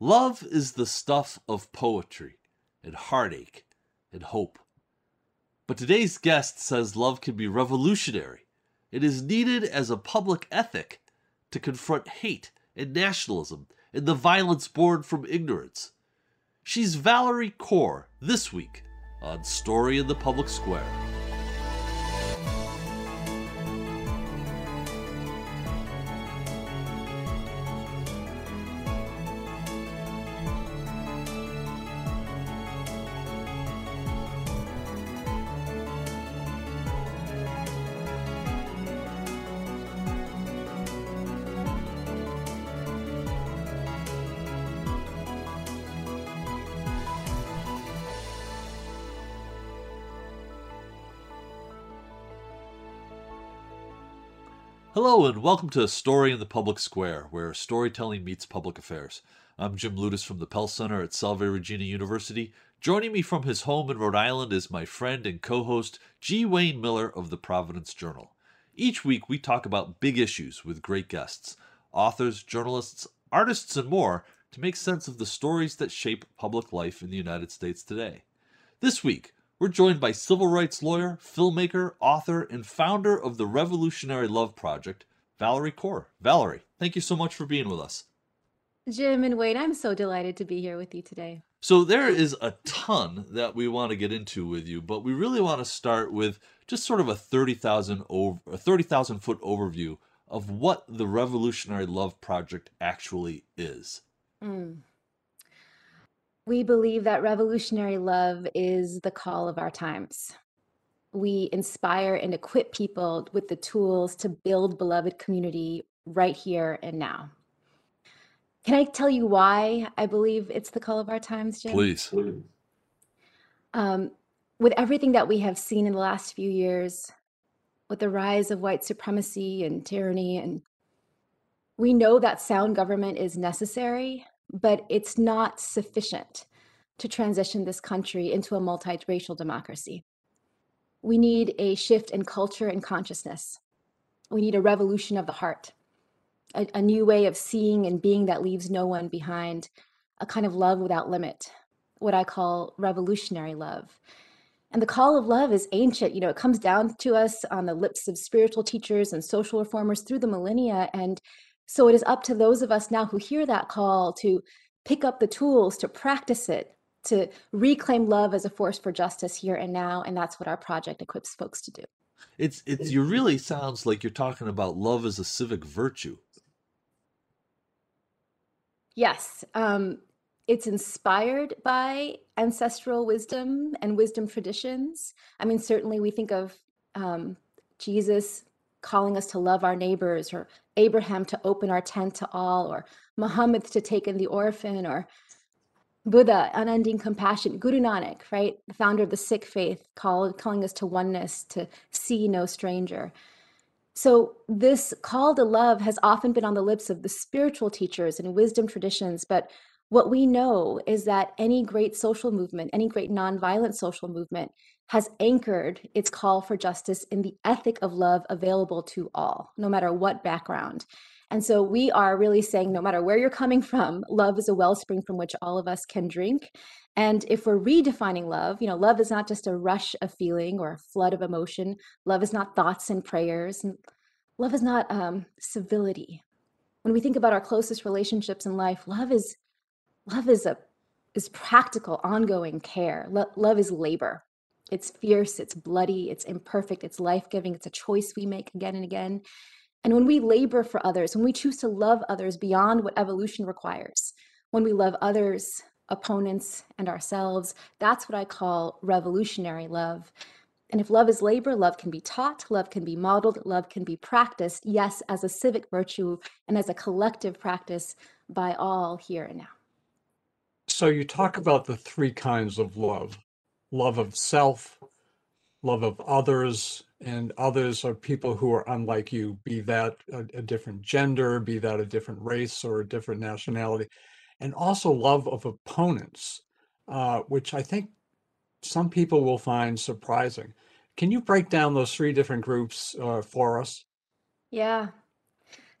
Love is the stuff of poetry and heartache and hope. But today's guest says love can be revolutionary. It is needed as a public ethic to confront hate and nationalism and the violence born from ignorance. She's Valarie Kaur this week on Story in the Public Square. Hello, and welcome to A Story in the Public Square, where storytelling meets public affairs. I'm Jim Ludes from the Pell Center at Salve Regina University. Joining me from his home in Rhode Island is my friend and co host, G. Wayne Miller of the Providence Journal. Each week, we talk about big issues with great guests authors, journalists, artists, and more to make sense of the stories that shape public life in the United States today. This week, we're joined by civil rights lawyer, filmmaker, author, and founder of the Revolutionary Love Project, Valarie Kaur. Valarie, thank you so much for being with us. Jim and Wayne, I'm so delighted to be here with you today. So, there is a ton that we want to get into with you, but we really want to start with just sort of a 30,000 over, a 30,000 foot overview of what the Revolutionary Love Project actually is. Mm. We believe that revolutionary love is the call of our times. We inspire and equip people with the tools to build beloved community right here and now. Can I tell you why I believe it's the call of our times, Jim? Please. Um, with everything that we have seen in the last few years, with the rise of white supremacy and tyranny, and we know that sound government is necessary, but it's not sufficient to transition this country into a multiracial democracy. We need a shift in culture and consciousness. We need a revolution of the heart, a, a, new way of seeing and being that leaves no one behind, a kind of love without limit, what I call revolutionary love. And the call of love is ancient. You know, it comes down to us on the lips of spiritual teachers and social reformers through the millennia. And so it is up to those of us now who hear that call to pick up the tools to practice it, to reclaim love as a force for justice here and now. And that's what our project equips folks to do. It's it's you really sounds like you're talking about love as a civic virtue. Yes. Um, it's inspired by ancestral wisdom and wisdom traditions. I mean, certainly we think of um, Jesus calling us to love our neighbors, or Abraham to open our tent to all, or Muhammad to take in the orphan, or Buddha, unending compassion, Guru Nanak, right, the founder of the Sikh faith, calling us to oneness, to see no stranger. So, this call to love has often been on the lips of the spiritual teachers and wisdom traditions, but what we know is that any great social movement, any great nonviolent social movement, has anchored its call for justice in the ethic of love available to all, no matter what background. And so we are really saying no matter where you're coming from, love is a wellspring from which all of us can drink. And if we're redefining love, you know, love is not just a rush of feeling or a flood of emotion. Love is not thoughts and prayers. Love is not um, civility. When we think about our closest relationships in life, love is love is a is practical, ongoing care. Lo- love is labor. It's fierce, it's bloody, it's imperfect, it's life giving, it's a choice we make again and again. And when we labor for others, when we choose to love others beyond what evolution requires, when we love others, opponents, and ourselves, that's what I call revolutionary love. And if love is labor, love can be taught, love can be modeled, love can be practiced, yes, as a civic virtue and as a collective practice by all here and now. So you talk about the three kinds of love love of self, love of others, and others are people who are unlike you, be that a, a, different gender, be that a different race or a different nationality, and also love of opponents, uh, which I think some people will find surprising. Can you break down those three different groups uh, for us? Yeah.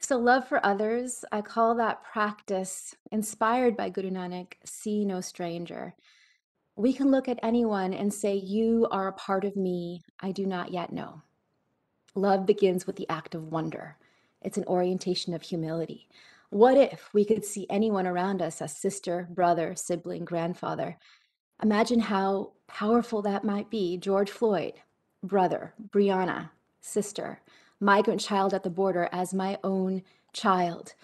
So, love for others, I call that practice inspired by Guru Nanak, see no stranger. We can look at anyone and say, You are a part of me I do not yet know. Love begins with the act of wonder, it's an orientation of humility. What if we could see anyone around us as sister, brother, sibling, grandfather? Imagine how powerful that might be. George Floyd, brother, Brianna, sister, migrant child at the border as my own child.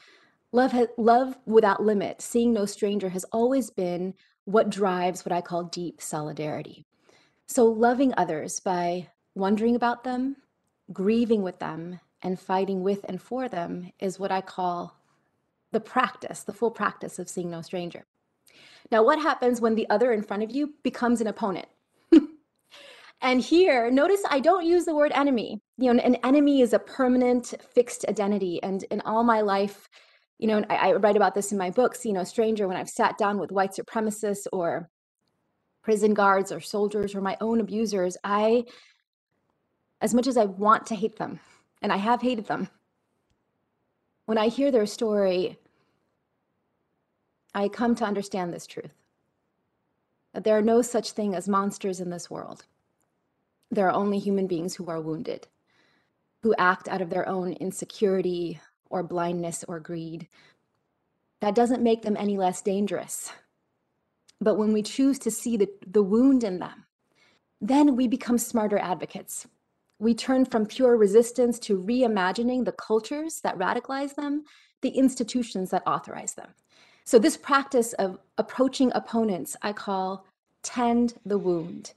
Love, love without limit, seeing no stranger, has always been what drives what I call deep solidarity. So, loving others by wondering about them, grieving with them, and fighting with and for them is what I call the practice, the full practice of seeing no stranger. Now, what happens when the other in front of you becomes an opponent? And here, notice I don't use the word enemy. You know, an enemy is a permanent, fixed identity. And in all my life, you know, I, I write about this in my books, you know, stranger, when I've sat down with white supremacists or prison guards or soldiers or my own abusers, I, as much as I want to hate them, and I have hated them, when I hear their story, I come to understand this truth that there are no such thing as monsters in this world there are only human beings who are wounded, who act out of their own insecurity or blindness or greed. That doesn't make them any less dangerous. But when we choose to see the, the wound in them, then we become smarter advocates. We turn from pure resistance to reimagining the cultures that radicalize them, the institutions that authorize them. So, this practice of approaching opponents, I call tend the wound.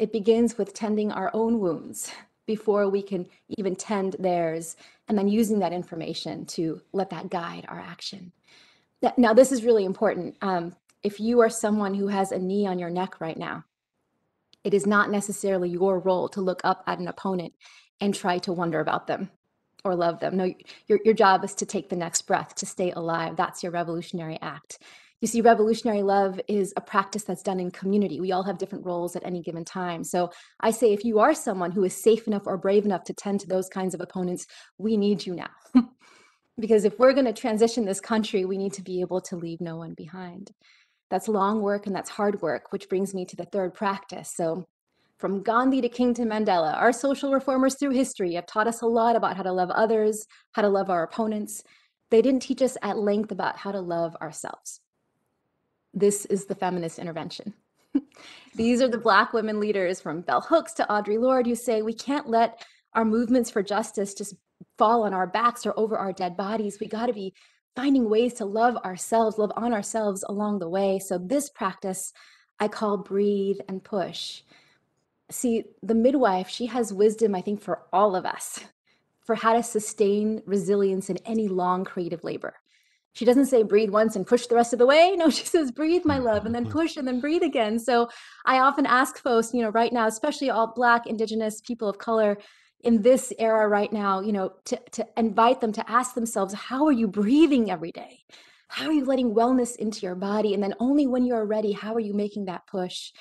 It begins with tending our own wounds before we can even tend theirs, and then using that information to let that guide our action. Now, this is really important. Um, if you are someone who has a knee on your neck right now, it is not necessarily your role to look up at an opponent and try to wonder about them or love them. No, your, your job is to take the next breath, to stay alive. That's your revolutionary act. You see, revolutionary love is a practice that's done in community. We all have different roles at any given time. So I say, if you are someone who is safe enough or brave enough to tend to those kinds of opponents, we need you now. because if we're going to transition this country, we need to be able to leave no one behind. That's long work and that's hard work, which brings me to the third practice. So, from Gandhi to King to Mandela, our social reformers through history have taught us a lot about how to love others, how to love our opponents. They didn't teach us at length about how to love ourselves. This is the feminist intervention. These are the Black women leaders from Bell Hooks to Audre Lorde who say we can't let our movements for justice just fall on our backs or over our dead bodies. We got to be finding ways to love ourselves, love on ourselves along the way. So, this practice I call breathe and push. See, the midwife, she has wisdom, I think, for all of us, for how to sustain resilience in any long creative labor. She doesn't say breathe once and push the rest of the way. No, she says breathe, my love, and then mm-hmm. push and then breathe again. So I often ask folks, you know, right now, especially all Black, Indigenous, people of color in this era right now, you know, to, to invite them to ask themselves, how are you breathing every day? How are you letting wellness into your body? And then only when you're ready, how are you making that push?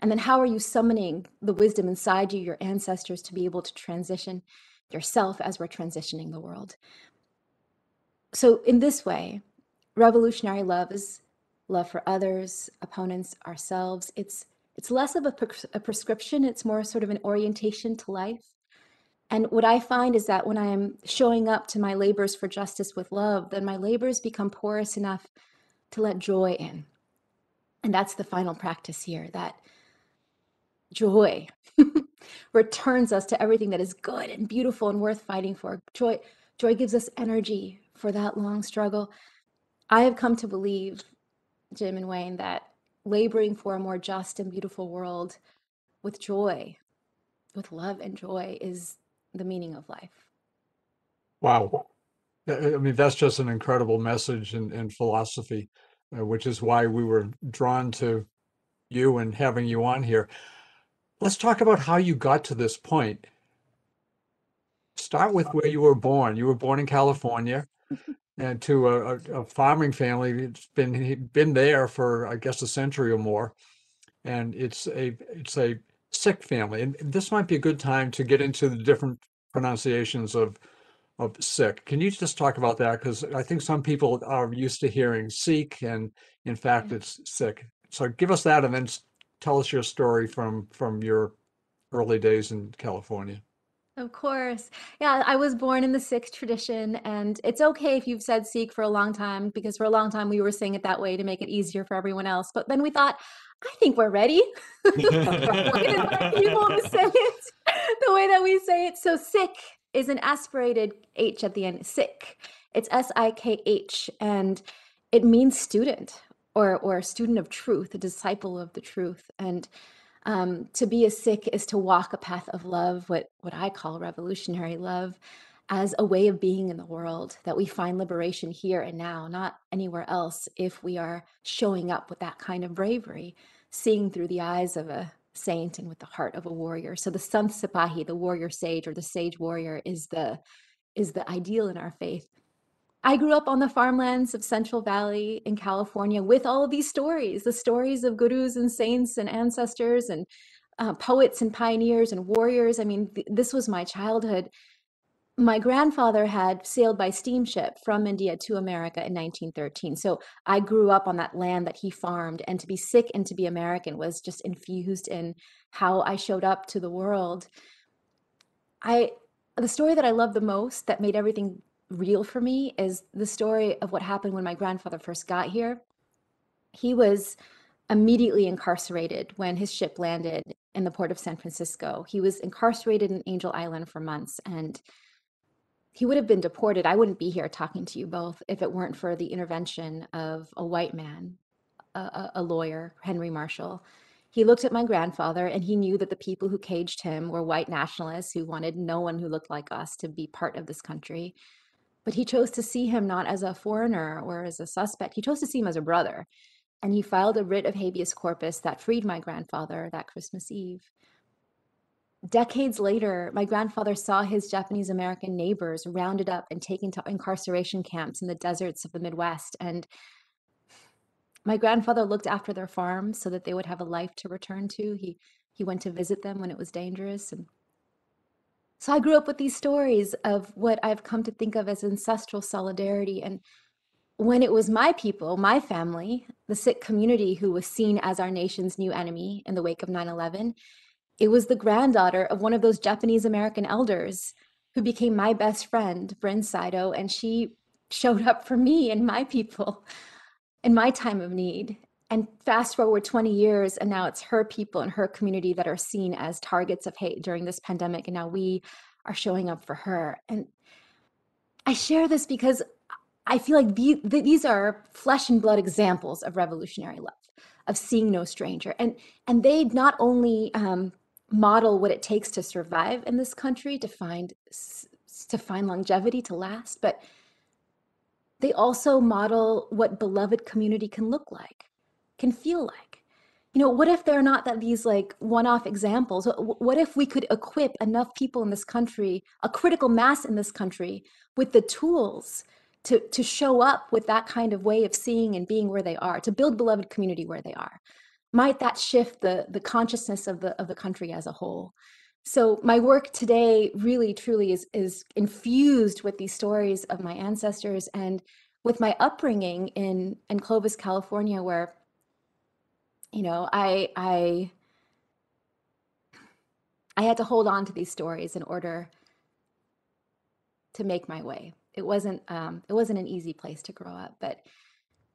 And then how are you summoning the wisdom inside you, your ancestors, to be able to transition yourself as we're transitioning the world? So, in this way, revolutionary love is love for others, opponents, ourselves. It's it's less of a, a prescription, it's more sort of an orientation to life. And what I find is that when I am showing up to my labors for justice with love, then my labors become porous enough to let joy in. And that's the final practice here that joy returns us to everything that is good and beautiful and worth fighting for. Joy joy gives us energy for that long struggle. I have come to believe, Jim and Wayne, that laboring for a more just and beautiful world with joy, with love and joy, is the meaning of life. Wow. I mean, that's just an incredible message and, and philosophy, uh, which is why we were drawn to you and having you on here. Let's talk about how you got to this point. Start with where you were born. You were born in California and to a, a, farming family. It's been been there for I guess a century or more, and it's a it's a Sikh family. And this might be a good time to get into the different pronunciations of of Sikh. Can you just talk about that? Because I think some people are used to hearing Sikh, and in fact, mm. it's Sikh. So give us that, and then tell us your story from from your early days in California. Of course. Yeah, I was born in the Sikh tradition, and it's okay if you've said Sikh for a long time, because for a long time we were saying it that way to make it easier for everyone else. But then we thought, I think we're ready. we're people to say it the way that we say it. So Sikh is an aspirated H at the end, Sikh. It's S I K H, and it means student or or student of truth, a disciple of the truth. And um, to be a Sikh is to walk a path of love, what what I call revolutionary love, as a way of being in the world. That we find liberation here and now, not anywhere else. If we are showing up with that kind of bravery, seeing through the eyes of a saint and with the heart of a warrior. So the Sant Sipahi, the warrior sage or the sage warrior, is the is the ideal in our faith. I grew up on the farmlands of Central Valley in California with all of these stories the stories of gurus and saints and ancestors and uh, poets and pioneers and warriors. I mean, th- this was my childhood. My grandfather had sailed by steamship from India to America in 1913. So I grew up on that land that he farmed. And to be Sikh and to be American was just infused in how I showed up to the world. I the story that I love the most that made everything real for me is the story of what happened when my grandfather first got here. He was immediately incarcerated when his ship landed in the port of San Francisco. He was incarcerated in Angel Island for months and he would have been deported. I wouldn't be here talking to you both if it weren't for the intervention of a white man, a, a lawyer, Henry Marshall. He looked at my grandfather and he knew that the people who caged him were white nationalists who wanted no one who looked like us to be part of this country but he chose to see him not as a foreigner or as a suspect. He chose to see him as a brother. And he filed a writ of habeas corpus that freed my grandfather that Christmas Eve. Decades later, my grandfather saw his Japanese American neighbors rounded up and taken to incarceration camps in the deserts of the Midwest. And my grandfather looked after their farms so that they would have a life to return to. He he went to visit them when it was dangerous and so I grew up with these stories of what I've come to think of as ancestral solidarity. And when it was my people, my family, the Sikh community who was seen as our nation's new enemy in the wake of 9 11, it was the granddaughter of one of those Japanese American elders who became my best friend, Brynn Saito, and she showed up for me and my people in my time of need. And fast forward 20 years, and now it's her people and her community that are seen as targets of hate during this pandemic. And now we are showing up for her. And I share this because I feel like the, the, these are flesh and blood examples of revolutionary love, of seeing no stranger. And, and they not only um, model what it takes to survive in this country, to find, to find longevity, to last, but they also model what beloved community can look like can feel like. You know what if they're not that these like one-off examples? What if we could equip enough people in this country a critical mass in this country with the tools to to show up with that kind of way of seeing and being where they are to build beloved community where they are? Might that shift the the consciousness of the of the country as a whole? So my work today really truly is is infused with these stories of my ancestors and with my upbringing in in Clovis, California, where you know, I I I had to hold on to these stories in order to make my way. It wasn't um, it wasn't an easy place to grow up, but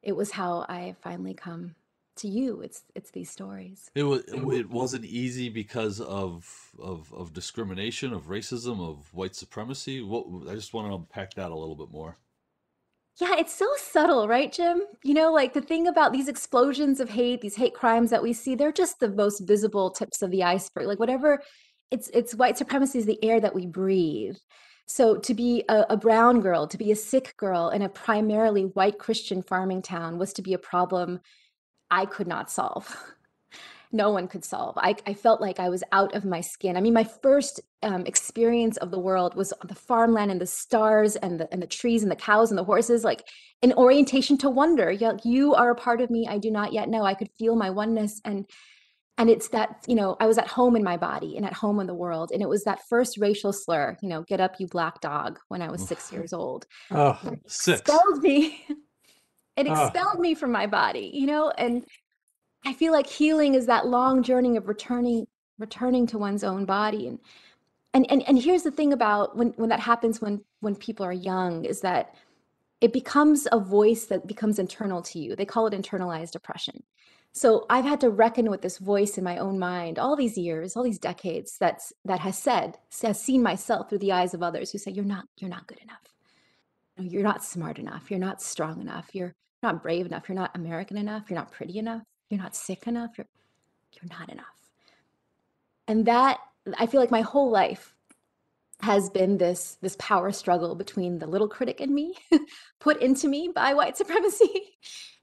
it was how I finally come to you. It's it's these stories. It was it wasn't easy because of of of discrimination, of racism, of white supremacy. What I just want to unpack that a little bit more. Yeah, it's so subtle, right, Jim? You know, like the thing about these explosions of hate, these hate crimes that we see, they're just the most visible tips of the iceberg. Like whatever, it's it's white supremacy is the air that we breathe. So to be a, a brown girl, to be a Sikh girl in a primarily white Christian farming town was to be a problem I could not solve. no one could solve. I, I felt like I was out of my skin. I mean, my first um, experience of the world was the farmland and the stars and the and the trees and the cows and the horses, like an orientation to wonder. You, you are a part of me I do not yet know. I could feel my oneness and and it's that you know i was at home in my body and at home in the world and it was that first racial slur you know get up you black dog when i was six years old Oh, Six. expelled me it Ah. expelled me from my body you know and i feel like healing is that long journey of returning returning to one's own body. And and and, and here's the thing about when when that happens when when people are young is that it becomes a voice that becomes internal to you. They call it internalized oppression so i've had to reckon with this voice in my own mind all these years all these decades that's that has said has seen myself through the eyes of others who say you're not you're not good enough. You're not smart enough. You're not strong enough. You're not brave enough. You're not american enough. You're not pretty enough you're not Sikh enough you're you're not enough. And that i feel like my whole life has been this this power struggle between the little critic in me put into me by white supremacy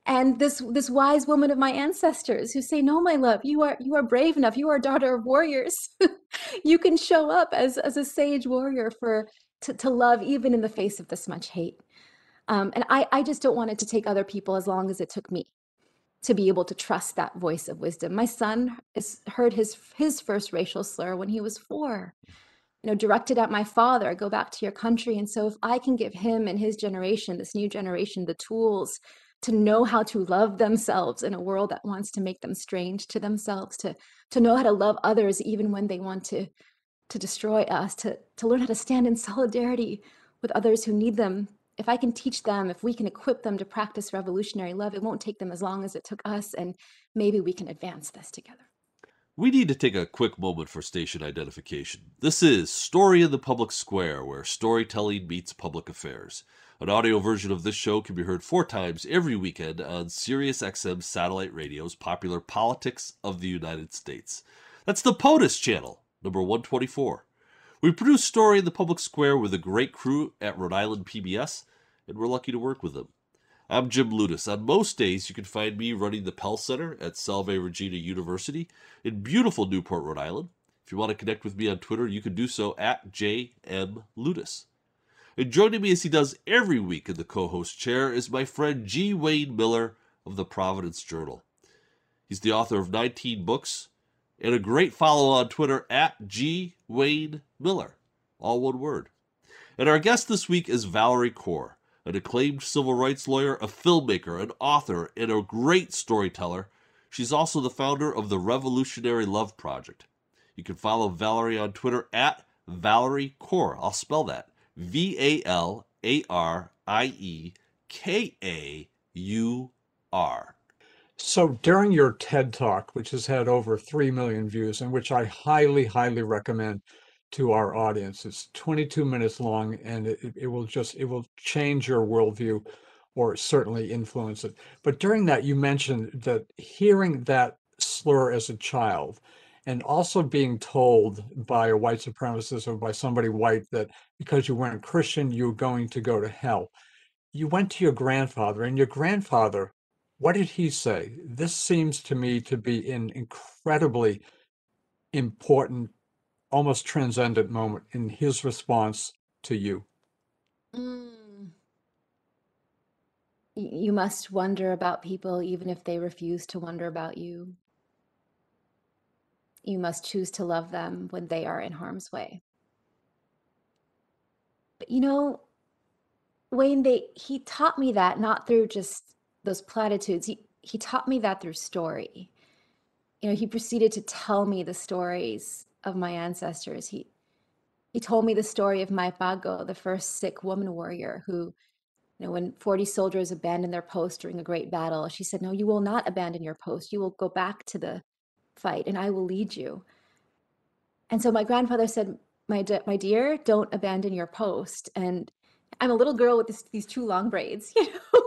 and this this wise woman of my ancestors who say no my love you are you are brave enough you are a daughter of warriors. You can show up as as a sage warrior for to, to love even in the face of this much hate. Um, and I, I just don't want it to take other people as long as it took me to be able to trust that voice of wisdom. My son has heard his his first racial slur when he was four, you know, directed at my father, go back to your country. And so if I can give him and his generation, this new generation, the tools to know how to love themselves in a world that wants to make them strange to themselves, to to know how to love others even when they want to to destroy us, to to learn how to stand in solidarity with others who need them. If I can teach them, if we can equip them to practice revolutionary love, it won't take them as long as it took us, and maybe we can advance this together. We need to take a quick moment for station identification. This is Story in the Public Square, where storytelling meets public affairs. An audio version of this show can be heard four times every weekend on SiriusXM satellite radio's popular Politics of the United States. That's the POTUS channel, number 124. We produce Story in the Public Square with a great crew at Rhode Island PBS, and we're lucky to work with them. I'm Jim Ludes. On most days, you can find me running the Pell Center at Salve Regina University in beautiful Newport, Rhode Island. If you want to connect with me on Twitter, you can do so at JM Ludis. And joining me as he does every week in the co host chair is my friend G. Wayne Miller of the Providence Journal. He's the author of 19 books and a great follow on Twitter at G. Wayne Miller, all one word. And our guest this week is Valarie Kaur, an acclaimed civil rights lawyer, a filmmaker, an author, and a great storyteller. She's also the founder of the Revolutionary Love Project. You can follow Valarie on Twitter at Valarie Kaur. I'll spell that V A L A R I E K A U R. So during your TED Talk, which has had over 3 million views and which I highly, highly recommend to our audience, it's 22 minutes long and it, it- will just, it will change your worldview or certainly influence it. But during that, you mentioned that hearing that slur as a child and also being told by a white supremacist or by somebody white that because you weren't Christian, you were going to go to hell. You went to your grandfather and your grandfather what did he say? This seems to me to be an incredibly important, almost transcendent moment in his response to you. Mm. You must wonder about people even if they refuse to wonder about you. You must choose to love them when they are in harm's way. But you know, Wayne, they he taught me that not through just those platitudes. He he taught me that through story. You know, he proceeded to tell me the stories of my ancestors. He he told me the story of Mai Bhago, the first Sikh woman warrior who, you know, when 40 soldiers abandoned their post during a great battle, she said, No, you will not abandon your post. You will go back to the fight and I will lead you. And so my grandfather said, My, de- my dear, don't abandon your post. And I'm a little girl with this, these two long braids, you know,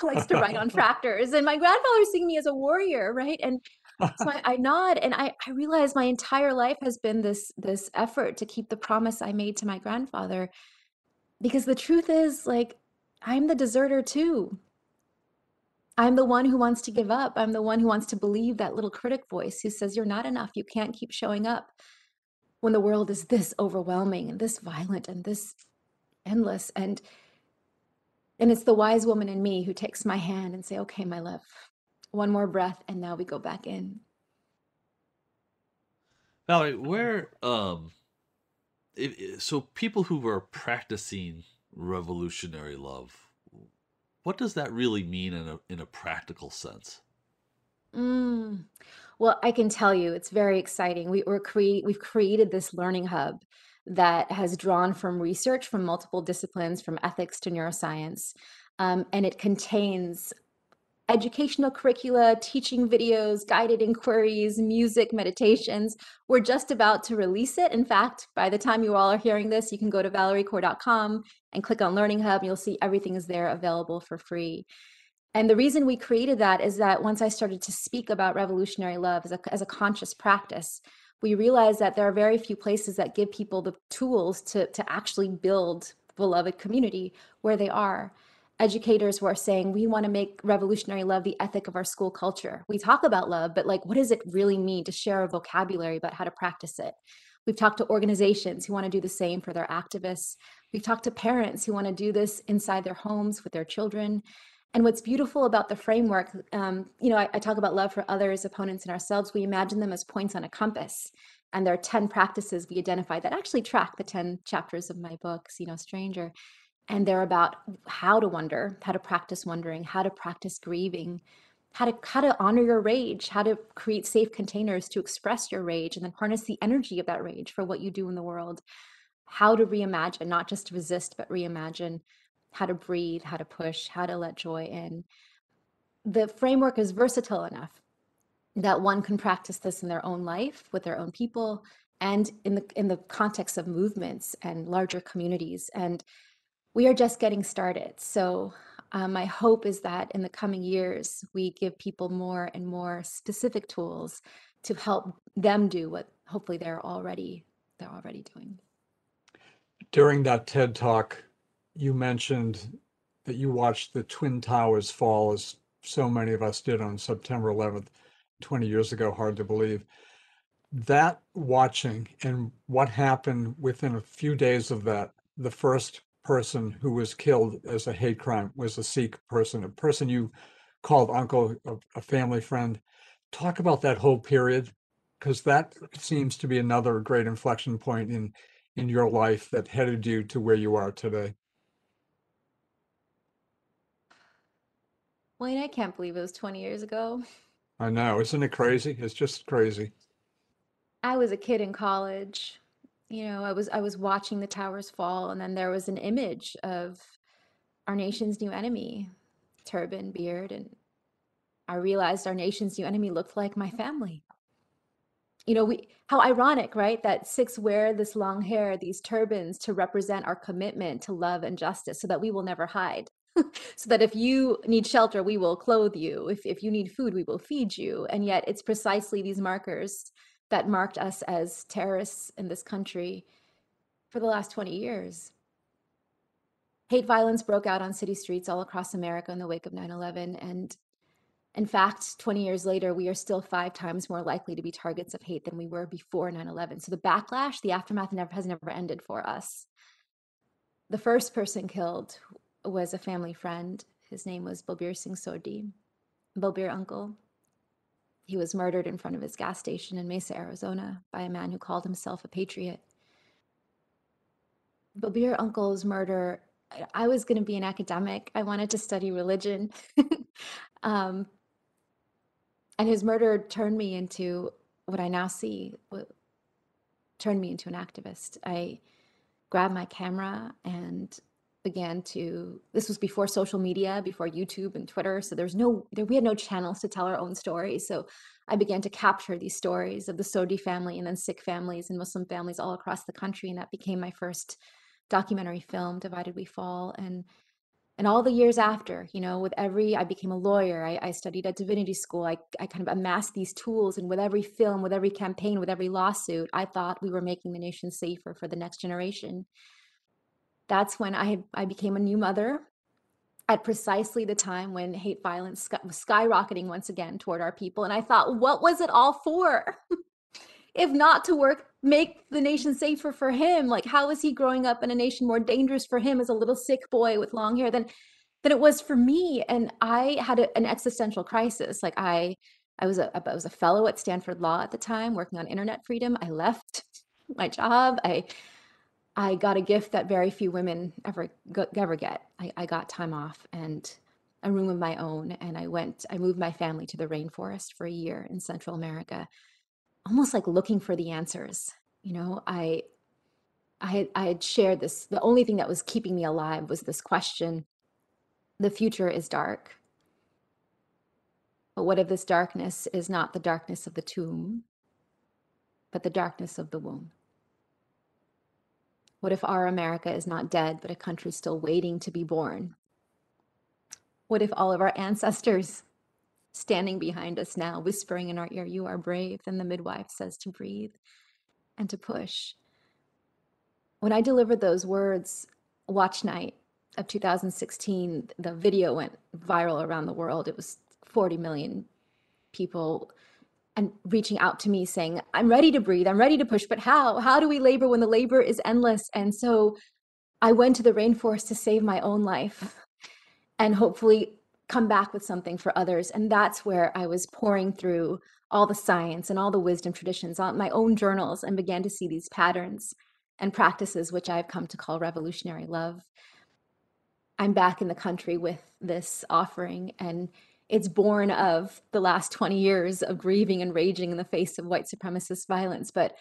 who likes to ride on tractors. And my grandfather's seeing me as a warrior, right? And so I, I nod and I, I realize my entire life has been this this effort to keep the promise I made to my grandfather. Because the truth is, like, I'm the deserter too. I'm the one who wants to give up. I'm the one who wants to believe that little critic voice who says, You're not enough. You can't keep showing up when the world is this overwhelming and this violent and this endless. And and it's the wise woman in me who takes my hand and say, Okay, my love, one more breath, and now we go back in. Valarie, where um, it, so people who are practicing revolutionary love, what does that really mean in a in a practical sense? Mm. Well, I can tell you it's very exciting. We, we're create, we've created this learning hub that has drawn from research from multiple disciplines, from ethics to neuroscience. Um, and it contains educational curricula, teaching videos, guided inquiries, music, meditations. We're just about to release it. In fact, by the time you all are hearing this, you can go to valariekaur.com and click on Learning Hub. You'll see everything is there available for free. And the reason we created that is that once I started to speak about revolutionary love as a, as a conscious practice, we realized that there are very few places that give people the tools to, to actually build beloved community where they are educators who are saying we want to make revolutionary love the ethic of our school culture. We talk about love, but like, what does it really mean to share a vocabulary about how to practice it? We've talked to organizations who want to do the same for their activists. We've talked to parents who want to do this inside their homes with their children. And what's beautiful about the framework, um, you know, I, I talk about love for others, opponents, and ourselves. We imagine them as points on a compass. And there are 10 practices we identify that actually track the 10 chapters of my book, you know, Stranger and they're about how to wonder how to practice wondering how to practice grieving how to how to honor your rage how to create safe containers to express your rage and then harness the energy of that rage for what you do in the world. How to reimagine not just resist but reimagine how to breathe how to push how to let joy in. The framework is versatile enough that one can practice this in their own life with their own people and in the in the context of movements and larger communities. And we are just getting started. So um, my hope is that in the coming years, we give people more and more specific tools to help them do what hopefully they're already they're already doing. During that TED talk, you mentioned that you watched the Twin Towers fall as so many of us did on September 11th, 20 years ago, hard to believe. That watching and what happened within a few days of that, the first person who was killed as a hate crime was a Sikh person, a person you called uncle, a, a family friend. Talk about that whole period, because that seems to be another great inflection point in in your life that headed you to where you are today. Wayne, I can't believe it was 20 years ago. I know, isn't it crazy? It's just crazy. I was a kid in college you know, I was I was watching the towers fall, and then there was an image of our nation's new enemy, turban, beard, and I realized our nation's new enemy looked like my family. You know, we how ironic, right? That Sikhs wear this long hair, these turbans to represent our commitment to love and justice so that we will never hide. so that if you need shelter, we will clothe you. If if you need food, we will feed you. And yet it's precisely these markers that marked us as terrorists in this country for the last 20 years. Hate violence broke out on city streets all across America in the wake of 9 11. And in fact, 20 years later, we are still five times more likely to be targets of hate than we were before 9 11. So the backlash, the aftermath never, has never ended for us. The first person killed was a family friend. His name was Balbir Singh Sodhi, Balbir uncle. He was murdered in front of his gas station in Mesa, Arizona, by a man who called himself a patriot. Balbir Uncle's murder, I was going to be an academic. I wanted to study religion. um, and his murder turned me into what I now see, turned me into an activist. I grabbed my camera and began to this was before social media before youtube and twitter so there's no there, we had no channels to tell our own stories so i began to capture these stories of the sodhi family and then sikh families and muslim families all across the country and that became my first documentary film divided we fall. And and all the years after you know with every i became a lawyer. I, I studied at divinity school. I, I kind of amassed these tools and with every film with every campaign with every lawsuit i thought we were making the nation safer for the next generation that's when I I became a new mother at precisely the time when hate violence was skyrocketing once again toward our people and I thought what was it all for? if not to work make the nation safer for him like how is he growing up in a nation more dangerous for him as a little Sikh boy with long hair than than it was for me and i had a, an existential crisis like i I was a I was a fellow at Stanford Law at the time, working on internet freedom. I left my job. I I got a gift that very few women ever ever get. I, I got time off and a room of my own, and I went. I moved my family to the rainforest for a year in Central America, almost like looking for the answers. You know, I I I had shared this. The only thing that was keeping me alive was this question: the future is dark. But what if this darkness is not the darkness of the tomb, but the darkness of the womb? What if our America is not dead, but a country still waiting to be born? What if all of our ancestors standing behind us now, whispering in our ear, You are brave? Then the midwife says to breathe and to push. When I delivered those words, watch night of 2016, the video went viral around the world. It was 40 million people and reaching out to me saying, I'm ready to breathe, I'm ready to push, but how? How do we labor when the labor is endless? And so I went to the rainforest to save my own life and hopefully come back with something for others. And that's where I was pouring through all the science and all the wisdom traditions on my own journals and began to see these patterns and practices, which I've come to call revolutionary love. I'm back in the country with this offering and it's born of the last 20 years of grieving and raging in the face of white supremacist violence. But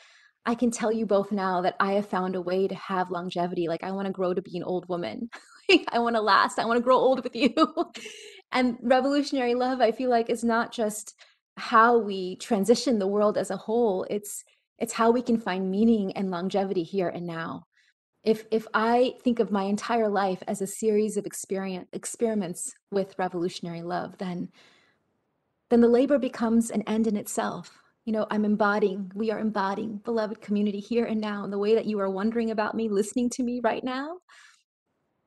I can tell you both now that I have found a way to have longevity. Like, I want to grow to be an old woman. I want to last. I want to grow old with you. and revolutionary love, I feel like, is not just how we transition the world as a whole, it's it's how we can find meaning and longevity here and now if if i think of my entire life as a series of experience experiments with revolutionary love then then the labor becomes an end in itself. You know i'm embodying we are embodying beloved community here and now in the way that you are wondering about me listening to me right now.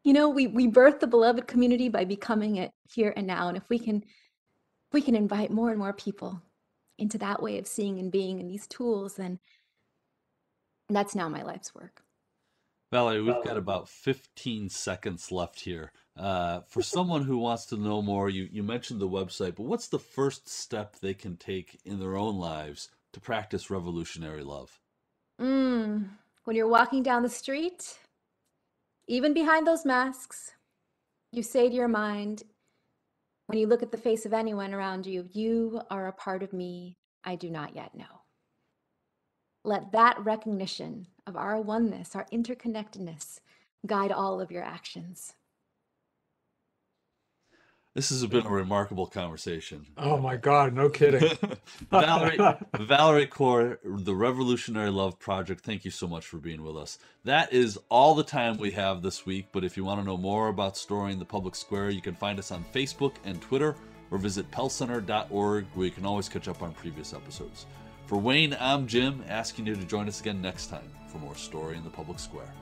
You know we we birth the beloved community by becoming it here and now and if we can if we can invite more and more people into that way of seeing and being and these tools then that's now my life's work Valarie, we've got about 15 seconds left here. Uh, for someone who wants to know more, you, you mentioned the website, but what's the first step they can take in their own lives to practice revolutionary love? Mm, when you're walking down the street, even behind those masks, you say to your mind, when you look at the face of anyone around you, you are a part of me I do not yet know. Let that recognition of our oneness, our interconnectedness, guide all of your actions. This has been a remarkable conversation. Oh my God, no kidding. Valarie, Valarie Kaur, the Revolutionary Love Project, thank you so much for being with us. That is all the time we have this week, but if you want to know more about Story in the Public Square, you can find us on Facebook and Twitter or visit pellcenter.org where you can always catch up on previous episodes. For Wayne, I'm Jim, asking you to join us again next time for more Story in the Public Square.